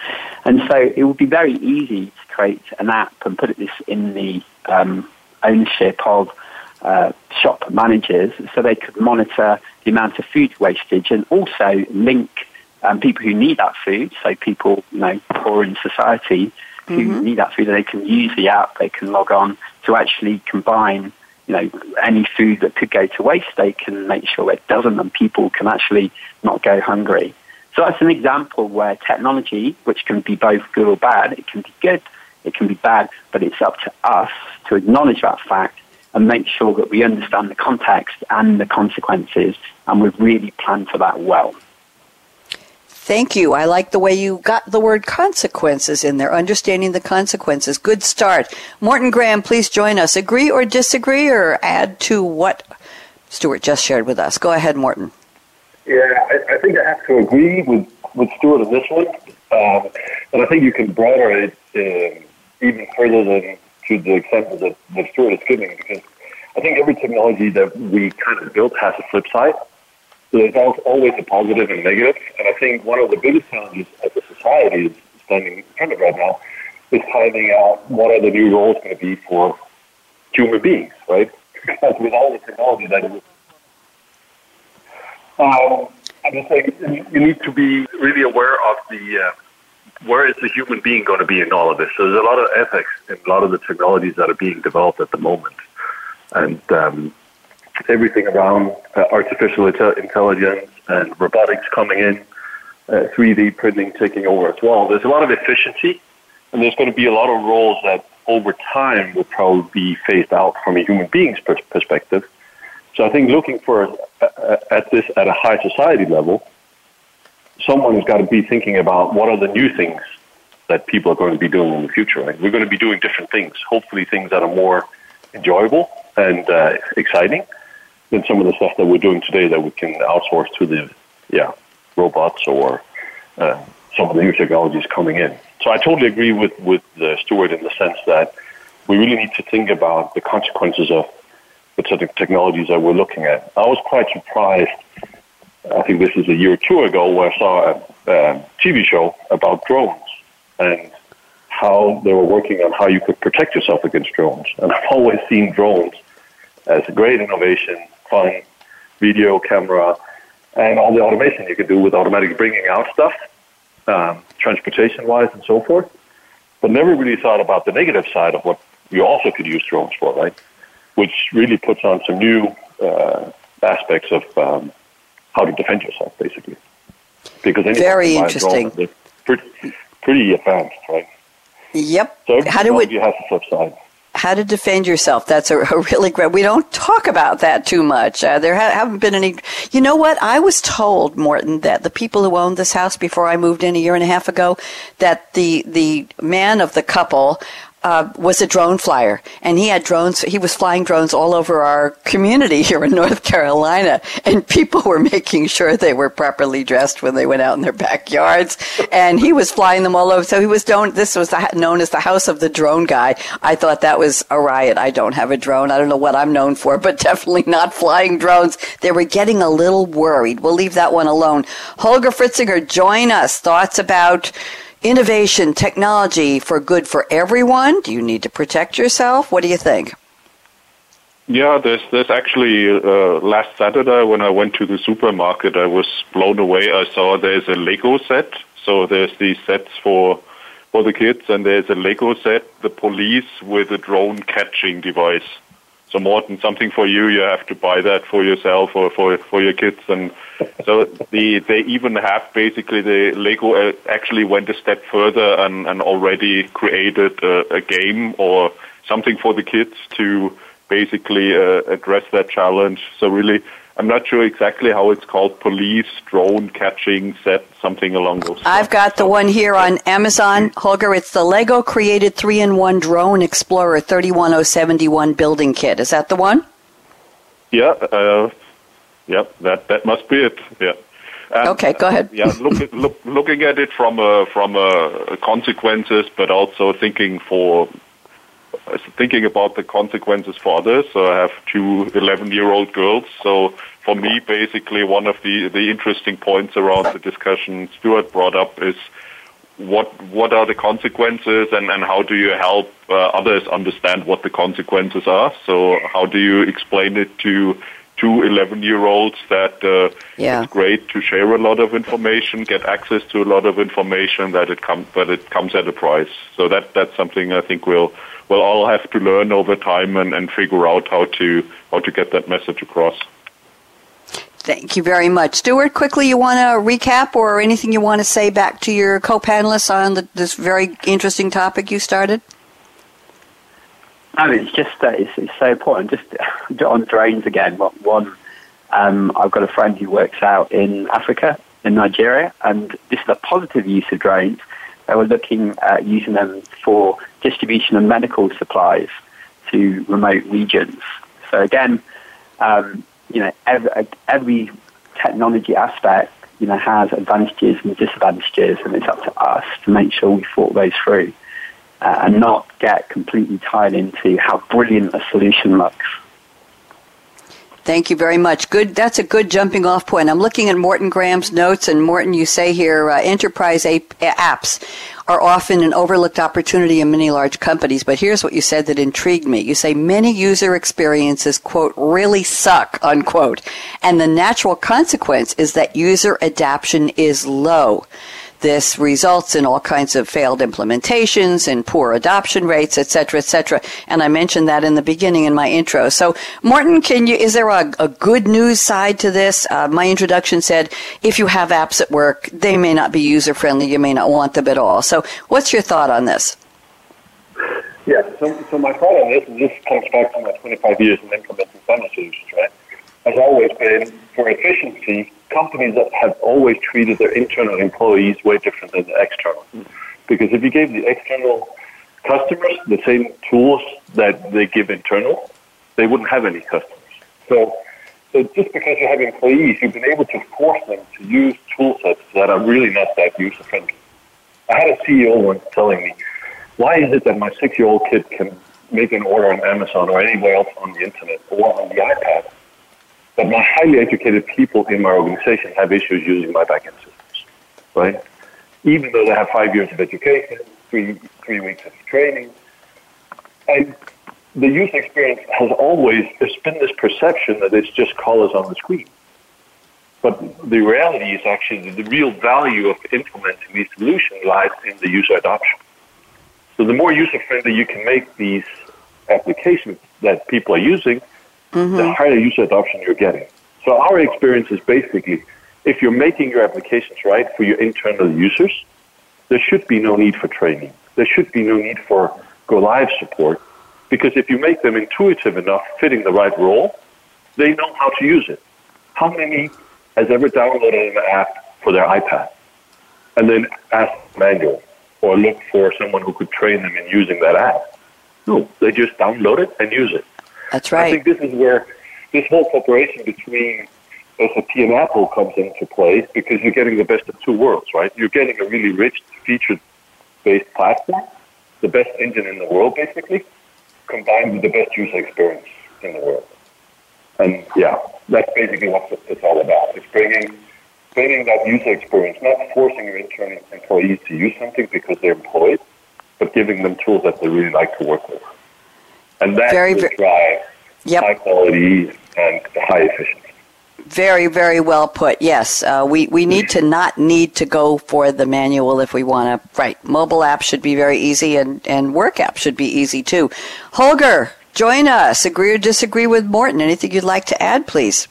and so it would be very easy to create an app and put this in the um, ownership of uh, shop managers, so they could monitor the amount of food wastage and also link um, people who need that food, so people you know poor in society who mm-hmm. need that food, they can use the app, they can log on to actually combine you know, any food that could go to waste, they can make sure it doesn't and people can actually not go hungry. So that's an example where technology, which can be both good or bad, it can be good, it can be bad, but it's up to us to acknowledge that fact and make sure that we understand the context and the consequences and we've really planned for that well. Thank you. I like the way you got the word consequences in there, understanding the consequences. Good start. Morten Gram, please join us. Agree or disagree or add to what Stuart just shared with us? Go ahead, Morten. Yeah, I, I think I have to agree with, with Stuart on this one. Um, and I think you can broaden it uh, even further than to the example that, that Stuart is giving because I think every technology that we kind of built has a flip side. So there's always a positive and negative. And I think one of the biggest challenges as a society is standing in front of right now is finding out what are the new roles going to be for human beings, right? Because with all the technology that is, um, I'm just saying you need to be really aware of the uh, where is the human being going to be in all of this. So there's a lot of ethics in a lot of the technologies that are being developed at the moment, and um, everything around uh, artificial intelligence and robotics coming in, uh, 3D printing taking over as well. There's a lot of efficiency, and there's going to be a lot of roles that over time will probably be phased out from a human being's perspective. So I think looking for uh, uh, at this at a high society level, someone's got to be thinking about what are the new things that people are going to be doing in the future. We're going to be doing different things, hopefully things that are more enjoyable and uh, exciting than some of the stuff that we're doing today that we can outsource to the yeah robots or uh, some of the new technologies coming in. So I totally agree with with uh, Stuart in the sense that we really need to think about the consequences of the technologies that we're looking at. I was quite surprised. I think this is a year or two ago where I saw a, a TV show about drones and how they were working on how you could protect yourself against drones. And I've <laughs> always seen drones as a great innovation fun video camera and all the automation you can do with automatic bringing out stuff, um, transportation wise and so forth. But never really thought about the negative side of what you also could use drones for, right? Which really puts on some new uh, aspects of um, how to defend yourself, basically. Because very interesting. pretty, pretty advanced, right? Yep. So how do we? has the flip side how to defend yourself. That's a, a, really great. We don't talk about that too much. Uh, there ha- haven't been any. You know what? I was told, Morton, that the people who owned this house before I moved in a year and a half ago, that the the man of the couple uh, was a drone flyer, and he had drones. He was flying drones all over our community <laughs> here in North Carolina, and people were making sure they were properly dressed when they went out in their backyards. And he was flying them all over. So he was known. This was known as the House of the Drone Guy. I thought that was a riot. I don't have a drone. I don't know what I'm known for, but <laughs> definitely not flying drones. They were getting a little worried. We'll leave that one alone. Holger Fritzinger, join us. Thoughts about innovation, technology for good for everyone? Do you need to protect yourself? What do you think? Yeah, there's there's actually uh, last Saturday when I went to the supermarket, I was blown away. I saw there's a Lego set. So there's these sets for for the kids, and there's a Lego set, the police with a drone catching device. So Morten, something for you, you have to buy that for yourself or for for your kids, and <laughs> so the they even have basically the Lego uh, actually went a step further and, and already created a, a game or something for the kids to basically uh, address that challenge. So really, I'm not sure exactly how it's called, police, drone catching set, something along those lines. I've got the one here on Amazon, Holger. It's the Lego Creator 3-in-1 Drone Explorer 31071 building kit. Is that the one? Yeah, uh, yeah, that, that must be it, yeah. And, okay, go ahead. yeah, look, <laughs> look, looking at it from a, from a consequences, but also thinking for thinking about the consequences for others. So I have two 11-year-old girls. So for me, basically, one of the, the interesting points around the discussion Stuart brought up is what what are the consequences and, and how do you help uh, others understand what the consequences are? So how do you explain it to two 11 year olds that uh, yeah. it's great to share a lot of information, get access to a lot of information, that it comes but it comes at a price. So that that's something I think we'll we'll all have to learn over time and, and figure out how to how to get that message across. Thank you very much. Stuart, quickly, you want to recap or anything you want to say back to your co-panelists on the, this very interesting topic you started? No, it's just that it's, it's, so important. Just <laughs> on drones again. One, um, I've got a friend who works out in Africa, in Nigeria, and this is a positive use of drones. They were looking at using them for distribution of medical supplies to remote regions. So again, um, you know, every, every technology aspect, you know, has advantages and disadvantages, and it's up to us to make sure we thought those through uh, and not get completely tied into how brilliant a solution looks. Thank you very much. Good. That's a good jumping off point. I'm looking at Morten Gram's notes, and Morten, you say here, uh, enterprise apps are often an overlooked opportunity in many large companies. But here's what you said that intrigued me. You say many user experiences, quote, really suck, unquote. And the natural consequence is that user adoption is low. This results in all kinds of failed implementations and poor adoption rates, et cetera, et cetera. And I mentioned that in the beginning in my intro. So, Morten, can you, is there a, a good news side to this? Uh, my introduction said if you have apps at work, they may not be user friendly. You may not want them at all. So, what's your thought on this? Yeah, so, so my thought on this, and this comes back to my 25 years in implementing finance solutions, right, has always been for efficiency, companies that have always treated their internal employees way different than the external. Because if you gave the external customers the same tools that they give internal, they wouldn't have any customers. So, so just because you have employees, you've been able to force them to use tool sets that are really not that user friendly. I had a CEO once telling me, why is it that my six year old kid can make an order on Amazon or anywhere else on the internet or on the iPad, but my highly educated people in my organization have issues using my backend systems, right? Even though they have five years of education, three, three weeks of training. And the user experience has always, there's been this perception that it's just colors on the screen. But the reality is actually the real value of implementing these solutions lies in the user adoption. So the more user friendly you can make these applications that people are using, mm-hmm. the higher user adoption you're getting. So our experience is basically, if you're making your applications right for your internal users, there should be no need for training. There should be no need for go live support because if you make them intuitive enough, fitting the right role, they know how to use it. How many has ever downloaded an app for their iPad and then asked manual or looked for someone who could train them in using that app? No, they just download it and use it. That's right. I think this is where this whole cooperation between SAP and Apple comes into play because you're getting the best of two worlds, right? You're getting a really rich feature-based platform, the best engine in the world, basically, combined with the best user experience in the world. And yeah, that's basically what it's all about. It's bringing bringing that user experience, not forcing your internal employees to use something because they're employed, but giving them tools that they really like to work with. And that very, will drive yep. high quality and high efficiency. Very, very well put. Yes, uh, we we need to not need to go for the manual if we want to. Right, mobile app should be very easy, and and work app should be easy too. Holger, join us. Agree or disagree with Morten? Anything you'd like to add, please?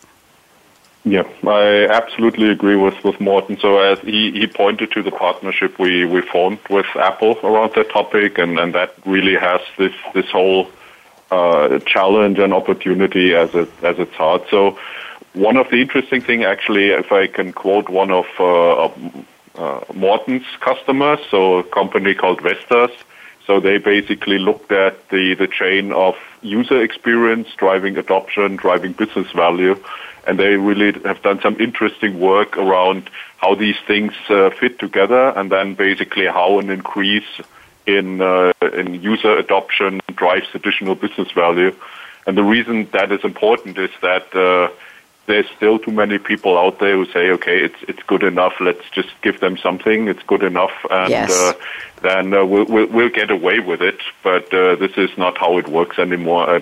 Yeah, I absolutely agree with, with Morten. So as he, he pointed to the partnership we, we formed with Apple around that topic, and, and that really has this this whole uh, challenge and opportunity as it as its hard. So one of the interesting thing, actually, if I can quote one of uh, uh, Morten's customers, so a company called Vestas. So they basically looked at the, the chain of user experience, driving adoption, driving business value, and they really have done some interesting work around how these things uh, fit together, and then basically how an increase in uh, in user adoption drives additional business value. And the reason that is important is that uh, there's still too many people out there who say, okay, it's it's good enough. Let's just give them something. It's good enough, and yes. uh, then uh, we'll, we'll, we'll get away with it. But uh, this is not how it works anymore. Uh,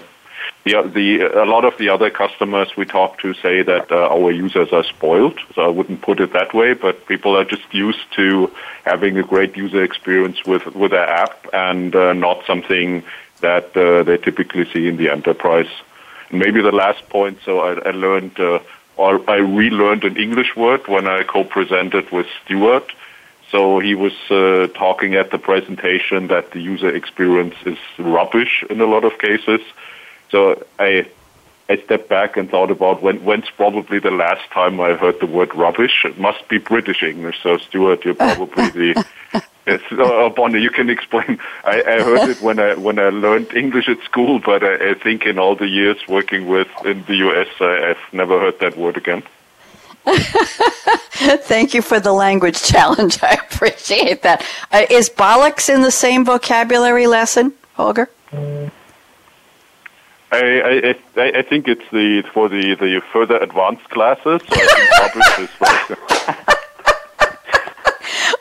the, the, a lot of the other customers we talk to say that uh, our users are spoiled. So I wouldn't put it that way, but people are just used to having a great user experience with, with their app and uh, not something that uh, they typically see in the enterprise. And maybe the last point, so I, I learned, uh, or I relearned an English word when I co-presented with Stuart. So he was uh, talking at the presentation that the user experience is rubbish in a lot of cases. So I I stepped back and thought about when when's probably the last time I heard the word rubbish. It must be British English. So Stuart, you're <laughs> probably the Yes, uh, <laughs> Bonnie, you can explain. I, I heard it when I when I learned English at school, but I, I think in all the years working with in the US, I, I've never heard that word again. <laughs> Thank you for the language <laughs> challenge. I appreciate that. Uh, is bollocks in the same vocabulary lesson, Holger? I, I, I think it's the for the, the further advanced classes. So I think.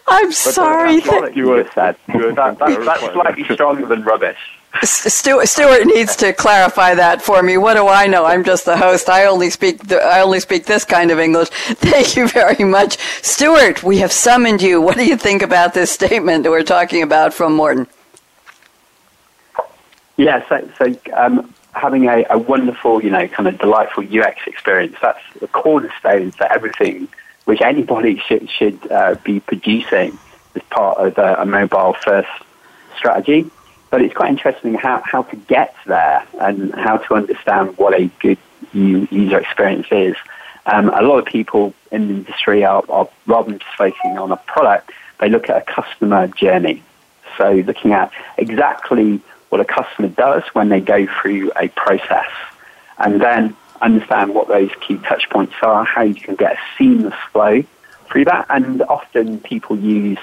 I'm sorry. That's you were said. <laughs> That, that, that's slightly stronger than rubbish. Stuart, Stuart needs to clarify that for me. What do I know? I'm just the host. I only speak the, I only speak this kind of English. <laughs> Thank you very much, Stuart. We have summoned you. What do you think about this statement that we're talking about from Morten? Yeah, so, so um, having a, a, wonderful, you know, kind of delightful UX experience, that's the cornerstone for everything which anybody should, should uh, be producing as part of a, a mobile first strategy. But it's quite interesting how, how to get there and how to understand what a good user experience is. Um, a lot of people in the industry are, are, rather than just focusing on a product, they look at a customer journey. So looking at exactly what a customer does when they go through a process. And then understand what those key touch points are, how you can get a seamless flow through that. And often people use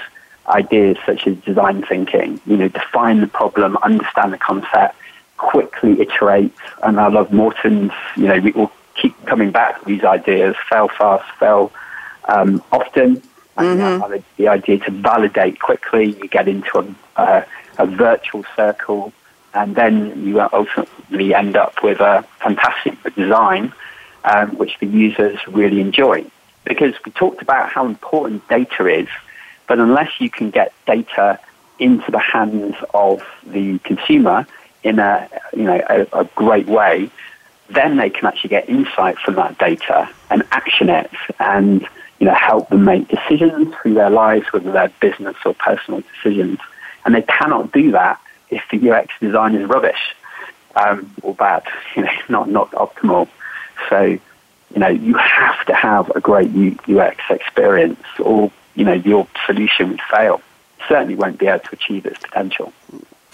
ideas such as design thinking, you know, define the problem, understand the concept, quickly iterate. And I love Morten's, you know, we will keep coming back to these ideas, fail fast, fail um, often. And mm-hmm. the idea to validate quickly, you get into a, uh, a virtual circle and then you ultimately end up with a fantastic design um, which the users really enjoy. Because we talked about how important data is, but unless you can get data into the hands of the consumer in a you know a, a great way, then they can actually get insight from that data and action it and you know help them make decisions through their lives, whether they're business or personal decisions. And they cannot do that if the UX design is rubbish um, or bad, <laughs> you know, not not optimal. So, you know, you have to have a great UX experience, or you know, your solution would fail. Certainly won't be able to achieve its potential.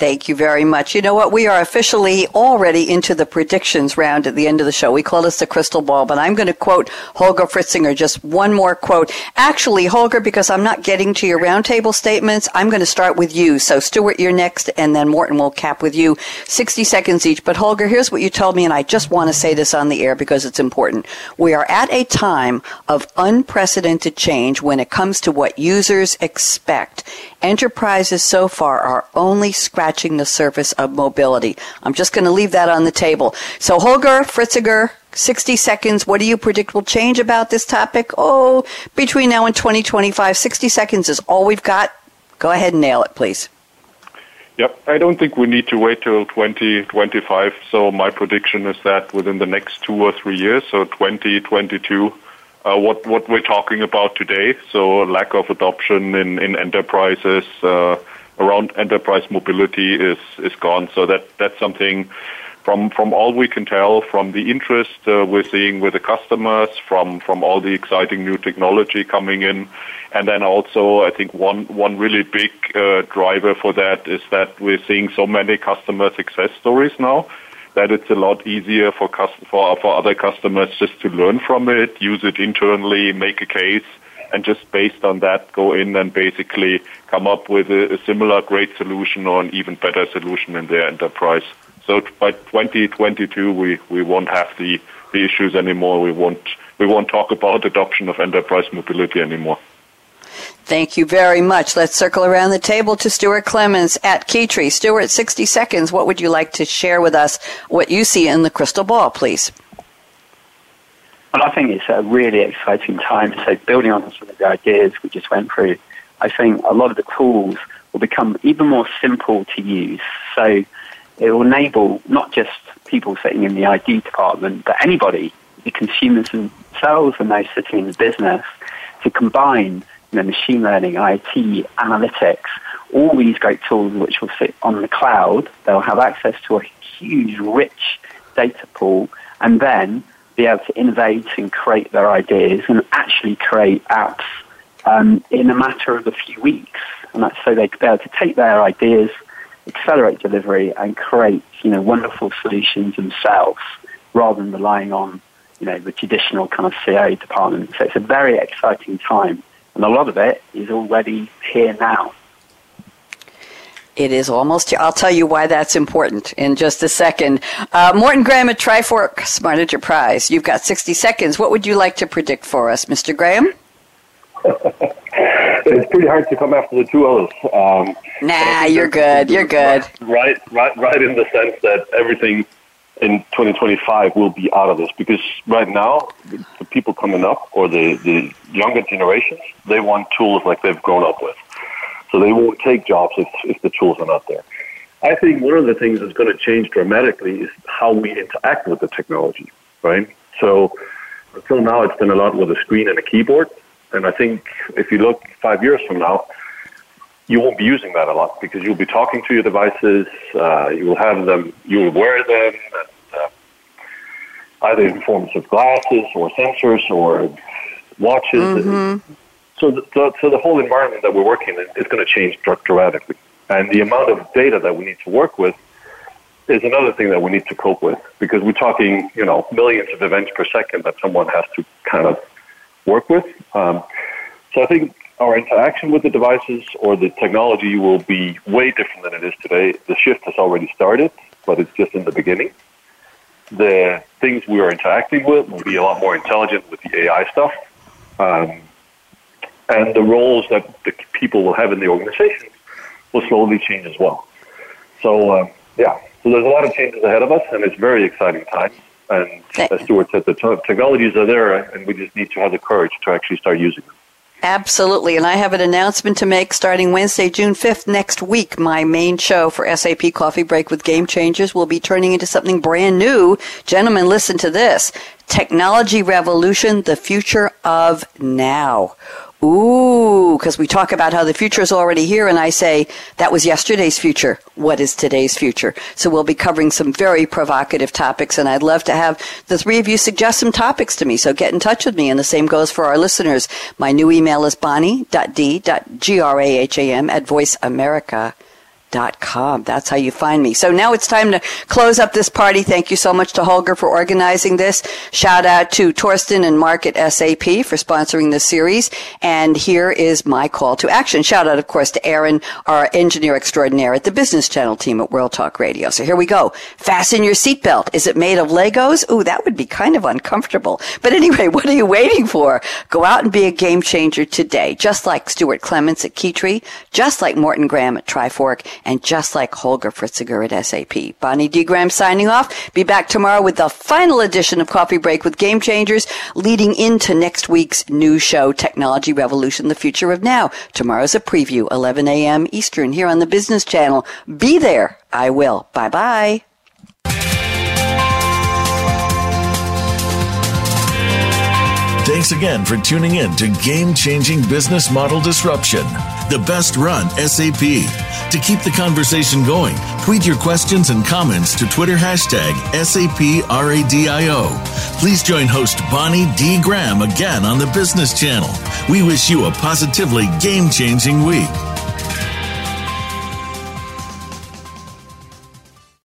Thank you very much. You know what? We are officially already into the predictions round at the end of the show. We call this the crystal ball, but I'm going to quote Holger Fritzinger, just one more quote. Actually, Holger, because I'm not getting to your roundtable statements, I'm going to start with you. So, Stuart, you're next, and then Morten will cap with you. 60 seconds each. But, Holger, here's what you told me, and I just want to say this on the air because it's important. We are at a time of unprecedented change when it comes to what users expect. Enterprises so far are only scratching the surface of mobility. I'm just going to leave that on the table. So Holger Fritzinger, 60 seconds. What do you predict will change about this topic? Oh, between now and 2025, 60 seconds is all we've got. Go ahead and nail it, please. Yep, I don't think we need to wait till 2025. So my prediction is that within the next two or three years, so 2022, uh, what what we're talking about today, so lack of adoption in in enterprises uh, around enterprise mobility is is gone. So that that's something from from all we can tell, from the interest uh, we're seeing with the customers, from from all the exciting new technology coming in, and then also I think one one really big uh, driver for that is that we're seeing so many customer success stories now that it's a lot easier for cust- for for other customers just to learn from it, use it internally, make a case, and just based on that go in and basically come up with a, a similar great solution or an even better solution in their enterprise. So by 2022, we, we won't have the, the issues anymore. We won't, we won't talk about adoption of enterprise mobility anymore. Thank you very much. Let's circle around the table to Stuart Clements at Keytree. Stuart, 60 seconds. What would you like to share with us what you see in the crystal ball, please? Well, I think it's a really exciting time. So building on some of the ideas we just went through, I think a lot of the tools will become even more simple to use. So it will enable not just people sitting in the ID department, but anybody, the consumers themselves and those sitting in the business, to combine you know, machine learning, IT, analytics, all these great tools which will sit on the cloud. They'll have access to a huge, rich data pool, and then be able to innovate and create their ideas and actually create apps um, in a matter of a few weeks. And that's so they could be able to take their ideas accelerate delivery and create, you know, wonderful solutions themselves rather than relying on, you know, the traditional kind of CA department. So it's a very exciting time. And a lot of it is already here now. It is almost here. I'll tell you why that's important in just a second. Uh, Morten Gram at Trifork, Smart Enterprise. You've got 60 seconds. What would you like to predict for us, Mr. Gram? <laughs> it's pretty hard to come after the two others. Um, nah, you're good. You're good. Right, right, right. In the sense that everything in 2025 will be out of this because right now the people coming up or the the younger generations they want tools like they've grown up with, so they won't take jobs if if the tools are not there. I think one of the things that's going to change dramatically is how we interact with the technology, right? So until now, it's been a lot with a screen and a keyboard. And I think if you look five years from now, you won't be using that a lot because you'll be talking to your devices, uh, you will have them, you will wear them, and, either in forms of glasses or sensors or watches. Mm-hmm. So, the, so, the whole environment that we're working in is going to change dramatically. And the amount of data that we need to work with is another thing that we need to cope with because we're talking, you know, millions of events per second that someone has to kind of work with. Um, so I think our interaction with the devices or the technology will be way different than it is today. The shift has already started, but it's just in the beginning. The things we are interacting with will be a lot more intelligent with the AI stuff. Um, and the roles that the people will have in the organization will slowly change as well. So, uh, yeah, so there's a lot of changes ahead of us, and it's very exciting times. And as Stuart said, the technologies are there, and we just need to have the courage to actually start using them. Absolutely. And I have an announcement to make starting Wednesday, June 5th next week. My main show for SAP Coffee Break with Game Changers will be turning into something brand new. Gentlemen, listen to this. Technology Revolution, the future of now. Ooh, because we talk about how the future is already here, and I say that was yesterday's future. What is today's future? So we'll be covering some very provocative topics, and I'd love to have the three of you suggest some topics to me. So get in touch with me, and the same goes for our listeners. My new email is bonnie.d.graham at voiceamerica.com com. That's how you find me. So now it's time to close up this party. Thank you so much to Holger for organizing this. Shout out to Torsten and Mark at SAP for sponsoring this series. And here is my call to action. Shout out, of course, to Aaron, our engineer extraordinaire at the Business Channel team at World Talk Radio. So here we go. Fasten your seatbelt. Is it made of Legos? Ooh, that would be kind of uncomfortable. But anyway, <laughs> what are you waiting for? Go out and be a game changer today, just like Stuart Clements at Keytree, just like Morten Gram at Trifork, and just like Holger Fritzinger at SAP. Bonnie D. Graham signing off. Be back tomorrow with the final edition of Coffee Break with Game Changers, leading into next week's new show, Technology Revolution, the Future of Now. Tomorrow's a preview, 11 a.m. Eastern here on the Business Channel. Be there. I will. Bye bye. Thanks again for tuning in to Game Changing Business Model Disruption, the best run SAP. To keep the conversation going, tweet your questions and comments to Twitter hashtag SAPRADIO. Please join host Bonnie D. Graham again on the Business Channel. We wish you a positively game changing week.